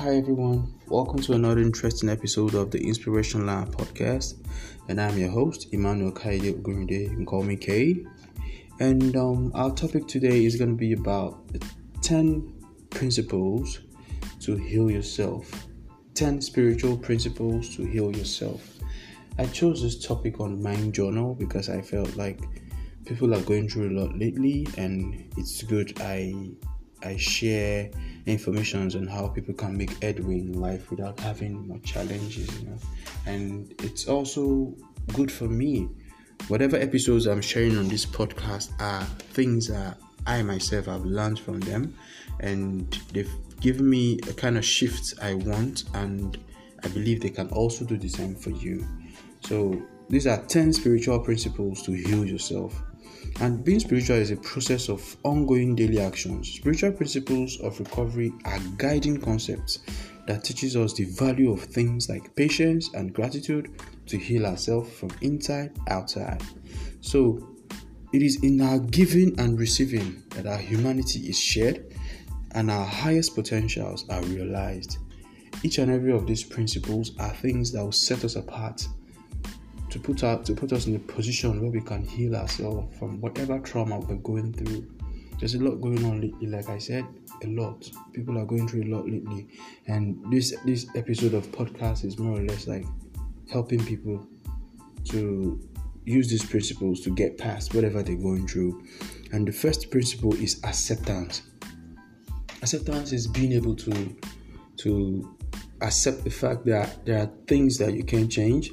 Hi everyone, welcome to another interesting episode of the Inspiration Line podcast. And I'm your host, Emmanuel Kaide Ogumide. You can call me K. And um, our topic today is going to be about 10 principles to heal yourself. 10 spiritual principles to heal yourself. I chose this topic on Mind Journal because I felt like people are going through a lot lately and it's good I I share information on how people can make headway in life without having much challenges, you know. And it's also good for me. Whatever episodes I'm sharing on this podcast are things that I myself have learned from them, and they've given me a kind of shift I want, and I believe they can also do the same for you. So, these are 10 spiritual principles to heal yourself. And being spiritual is a process of ongoing daily actions. Spiritual principles of recovery are guiding concepts that teaches us the value of things like patience and gratitude to heal ourselves from inside outside. So, it is in our giving and receiving that our humanity is shared and our highest potentials are realized. Each and every of these principles are things that will set us apart to put out to put us in a position where we can heal ourselves from whatever trauma we're going through. There's a lot going on lately, like I said, a lot. People are going through a lot lately, and this this episode of podcast is more or less like helping people to use these principles to get past whatever they're going through. And the first principle is acceptance. Acceptance is being able to to accept the fact that there are things that you can't change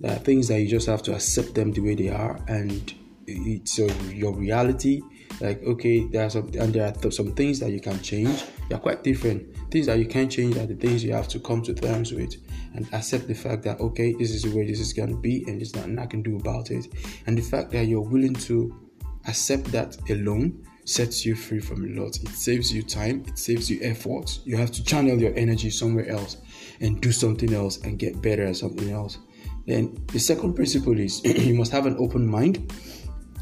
there are things that you just have to accept them the way they are, and it's your reality. Like okay, there are some and there are th- some things that you can change. They are quite different. Things that you can't change are the things you have to come to terms with and accept the fact that okay, this is the way this is gonna be, and there's nothing I can do about it. And the fact that you're willing to accept that alone sets you free from a lot. It saves you time, it saves you effort. You have to channel your energy somewhere else and do something else and get better at something else. Then the second principle is you must have an open mind.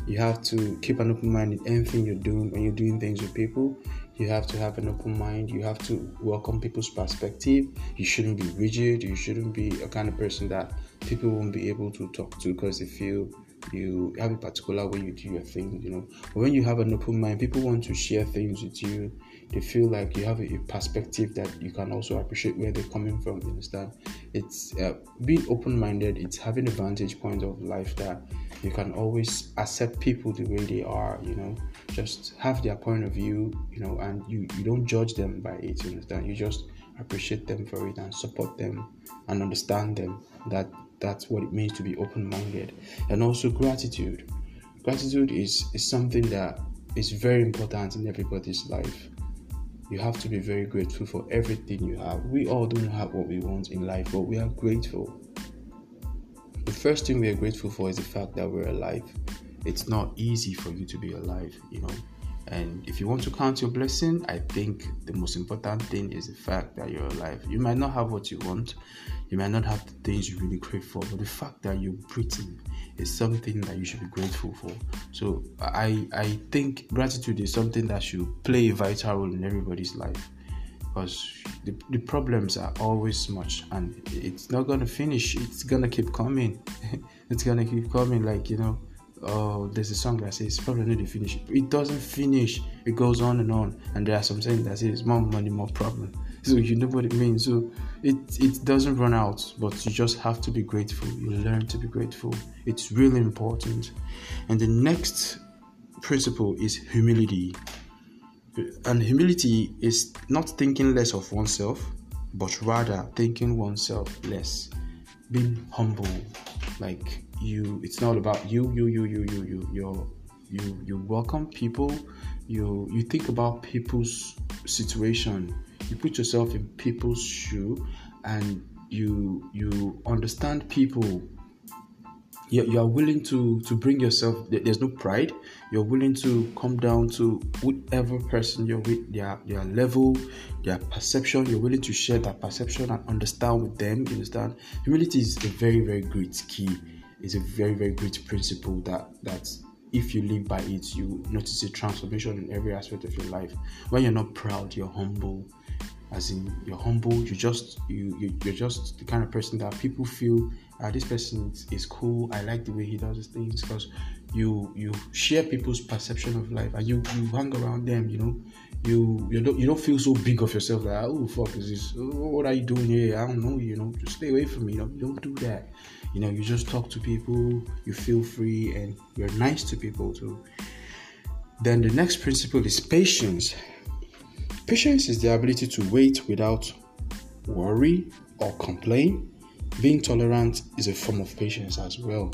You have to keep an open mind in anything you're doing when you're doing things with people. You have to have an open mind. You have to welcome people's perspective. You shouldn't be rigid. You shouldn't be a kind of person that people won't be able to talk to because they feel you have a particular way you do your thing, you know. But when you have an open mind, people want to share things with you they feel like you have a, perspective that you can also appreciate where they're coming from. You understand? It's uh, being open minded, it's having a vantage point of life that you can always accept people the way they are, you know, just have their point of view, you know, and you, you don't judge them by it, you understand? You just appreciate them for it and support them and understand them. That that's what it means to be open minded. And also gratitude. Gratitude is, is something that is very important in everybody's life you have to be very grateful for everything you have. We all don't have what we want in life, but we are grateful. The first thing we are grateful for is the fact that we're alive. It's not easy for you to be alive, you know. And if you want to count your blessing, I think the most important thing is the fact that you're alive. You might not have what you want, you might not have the things you really crave for, but the fact that you're breathing is something that you should be grateful for. So I I think gratitude is something that should play a vital role in everybody's life because the, the problems are always much and it's not gonna finish it's gonna keep coming it's gonna keep coming like you know oh there's a song that says probably need to finish. It doesn't finish. It goes on and on. And there are some saying that says more money more problem. So you know what it means. So it it doesn't run out but you just have to be grateful. You learn to be grateful. It's really important. And the next principle is humility. And humility is not thinking less of oneself but rather thinking oneself less. Being humble like you it's not about you you you you you you you you you welcome people. You you think about people's situation. You put yourself in people's shoe and you you understand people you, you are willing to to bring yourself there's no pride. You're willing to come down to whatever person you're with their their level their perception. You're willing to share that perception and understand with them you understand? Humility is a very very great key. It's a very very great principle that that if you live by it you notice a transformation in every aspect of your life. When you're not proud you're humble as in you're humble you just you, you you're just the kind of person that people feel ah this person is, cool i like the way he does things because you you share people's perception of life and you you hang around them you know? You you don't you don't feel so big of yourself like oh fuck is this oh, what are you doing here? I don't know you know? Just stay away from me you, know, don't do that. You know you just talk to people you feel free and you're nice to people too. Then the next principle is patience patience is the ability to wait without worry or complain being tolerant is a form of patience as well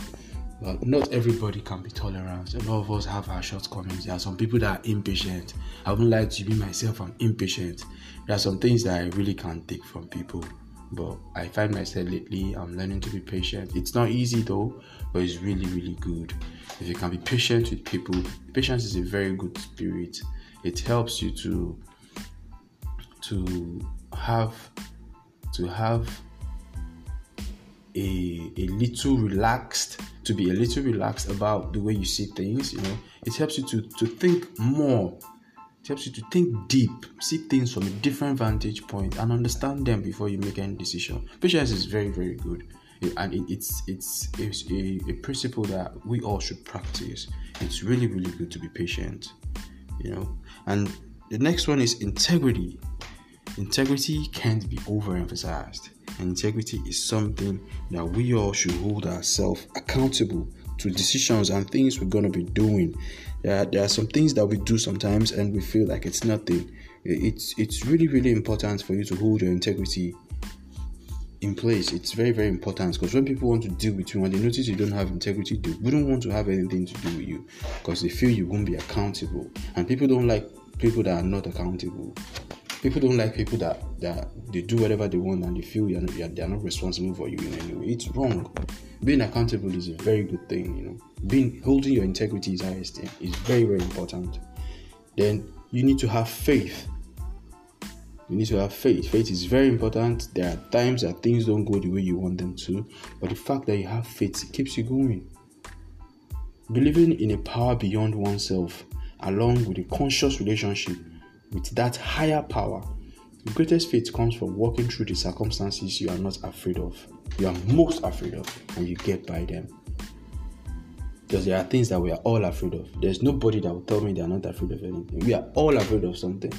but not everybody can be tolerant. A lot of us have our shortcomings. There are some people that are impatient. I wouldn't like to be myself, I'm impatient. There are some things that I really can't take from people. But I find myself lately, I'm learning to be patient. It's not easy though, but it's really, really good. If you can be patient with people, patience is a very good spirit. It helps you to to have to have a, a little relaxed to be a little relaxed about the way you see things you know. It helps you to to think more. It helps you to think deep see things from a different vantage point and understand them before you make any decision. Patience is very very good. And it, it's it's, it's a, a principle that we all should practice. It's really really good to be patient you know. And the next one is integrity integrity can't be overemphasized integrity is something that we all should hold ourselves accountable to decisions and things we're going to be doing. There are, there are some things that we do sometimes and we feel like it's nothing. It's it's really really important for you to hold your integrity in place. It's very very important because when people want to deal with you and they notice you don't have integrity, they wouldn't want to have anything to do with you because they feel you won't be accountable. And people don't like people that are not accountable people don't like people that that they do whatever they want and they feel you're you're, they're not responsible for you in any way. It's wrong. Being accountable is a very good thing. You know, being holding your integrity is highest is very very important. Then you need to have faith. You need to have faith. Faith is very important. There are times that things don't go the way you want them to, but the fact that you have faith keeps you going. Believing in a power beyond oneself, along with a conscious relationship with that higher power. The greatest faith comes from walking through the circumstances you are not afraid of, you are most afraid of, and you get by them. Because there are things that we are all afraid of. There's nobody that will tell me they are not afraid of anything. We are all afraid of something.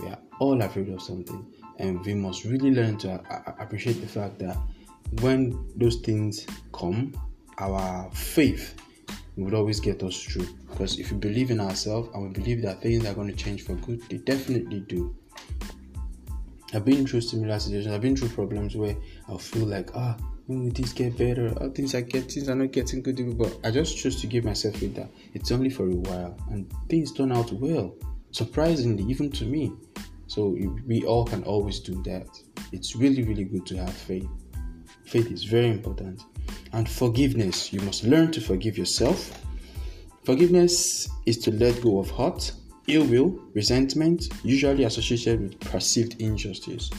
We are all afraid of something. And we must really learn to appreciate the fact that when those things come, our faith would always get us through. Because if we believe in ourselves and we believe that things are going to change for good, they definitely do. I've been through similar situations. I've been through problems where I feel like, ah, when will this get better? Oh, things are getting, things are not getting good. But I just choose to give myself with that. It's only for a while, and things turn out well. Surprisingly, even to me. So we all can always do that. It's really, really good to have faith. Faith is very important. And forgiveness. You must learn to forgive yourself Forgiveness is to let go of hurt, ill will, resentment, usually associated with perceived injustice.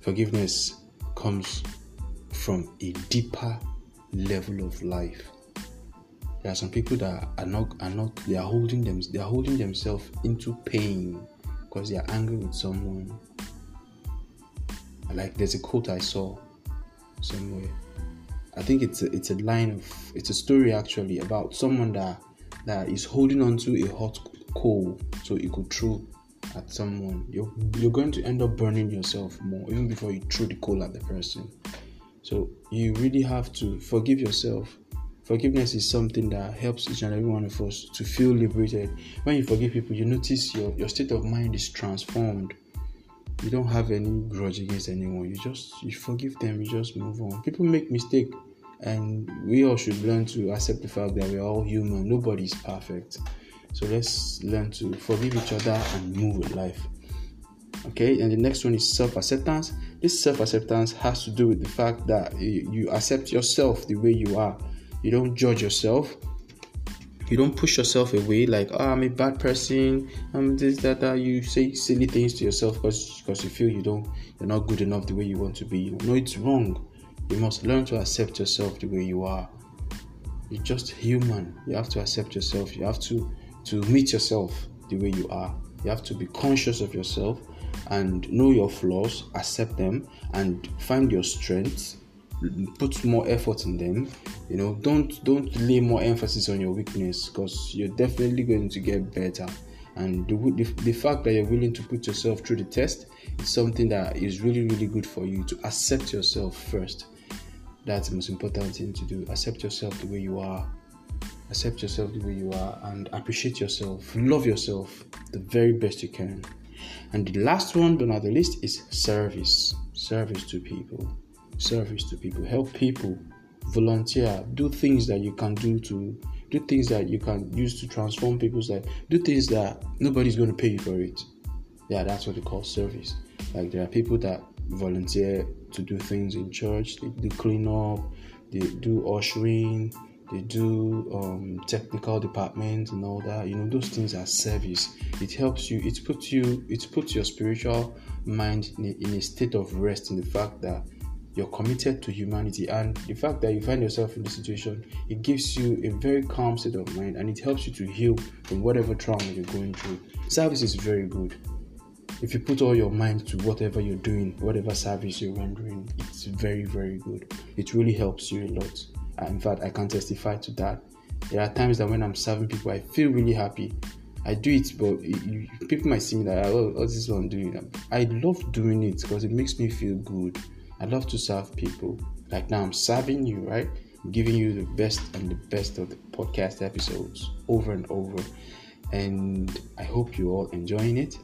Forgiveness comes from a deeper level of life. There are some people that are not are not they are holding them they are holding themselves into pain because they are angry with someone. Like there's a quote I saw somewhere I think it's a, it's a line of it's a story actually about someone that that is holding on to a hot coal so you could throw at someone. You're you're going to end up burning yourself more even before you throw the coal at the person. So you really have to forgive yourself. Forgiveness is something that helps each and every one of us to feel liberated. When you forgive people, you notice your, your state of mind is transformed you don't have any grudge against anyone. You just you forgive them you just move on. People make mistake and we all should learn to accept the fact that we're all human. Nobody is perfect. So let's learn to forgive each other and move with life. Okay and the next one is self-acceptance. This self-acceptance has to do with the fact that you accept yourself the way you are. You don't judge yourself you don't push yourself away like oh i'm a bad person i'm this that, that. you say silly things to yourself because because you feel you don't you're not good enough the way you want to be. No it's wrong. You must learn to accept yourself the way you are. You're just human. You have to accept yourself. You have to to meet yourself the way you are. You have to be conscious of yourself and know your flaws, accept them, and find your strengths. Put more effort in them. You know, don't don't lay more emphasis on your weakness because you're definitely going to get better. And the, the, the fact that you're willing to put yourself through the test is something that is really really good for you to accept yourself first. That's the most important thing to do. Accept yourself the way you are accept yourself the way you are and appreciate yourself love yourself the very best you can and the last one but not the least is service service to people service to people help people volunteer do things that you can do to do things that you can use to transform people's life do things that nobody's going to pay you for it. Yeah that's what they call service. Like there are people that volunteer to do things in church they do clean up they do ushering they do um, technical departments and all that. You know those things are service. It helps you it puts you it puts your spiritual mind in in a state of rest in the fact that you're committed to humanity and the fact that you find yourself in the situation it gives you a very calm state of mind and it helps you to heal from whatever trauma you're going through service is very good if you put all your mind to whatever you're doing whatever service you're rendering it's very very good it really helps you a lot in fact, I can testify to that. There are times that when I'm serving people, I feel really happy. I do it, but you, people might see me like, oh, what's this one doing? I love doing it because it makes me feel good. I love to serve people. Like now, I'm serving you, right? I'm giving you the best and the best of the podcast episodes over and over. And I hope you're all enjoying it.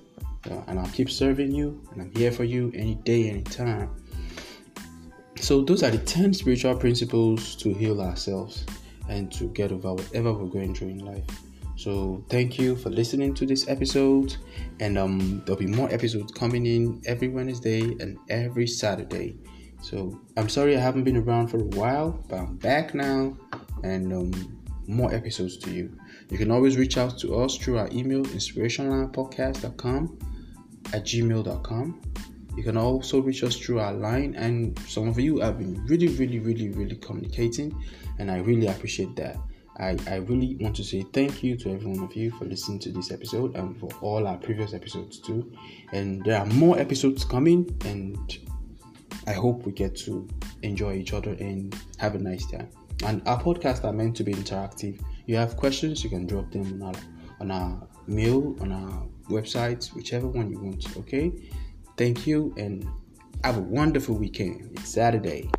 Uh, and I'll keep serving you, and I'm here for you any day, any time. So, those are the 10 spiritual principles to heal ourselves and to get over whatever we're going through in life. So, thank you for listening to this episode, and um, there'll be more episodes coming in every Wednesday and every Saturday. So, I'm sorry I haven't been around for a while, but I'm back now, and um, more episodes to you. You can always reach out to us through our email, inspirationlinepodcast.com at gmail.com you can also reach us through our line, and some of you have been really, really, really, really communicating, and I really appreciate that. I, I really want to say thank you to every one of you for listening to this episode and for all our previous episodes too. And there are more episodes coming, and I hope we get to enjoy each other and have a nice time. And our podcasts are meant to be interactive. You have questions, you can drop them on our, on our mail, on our website, whichever one you want. Okay. Thank you and have a wonderful weekend. It's Saturday.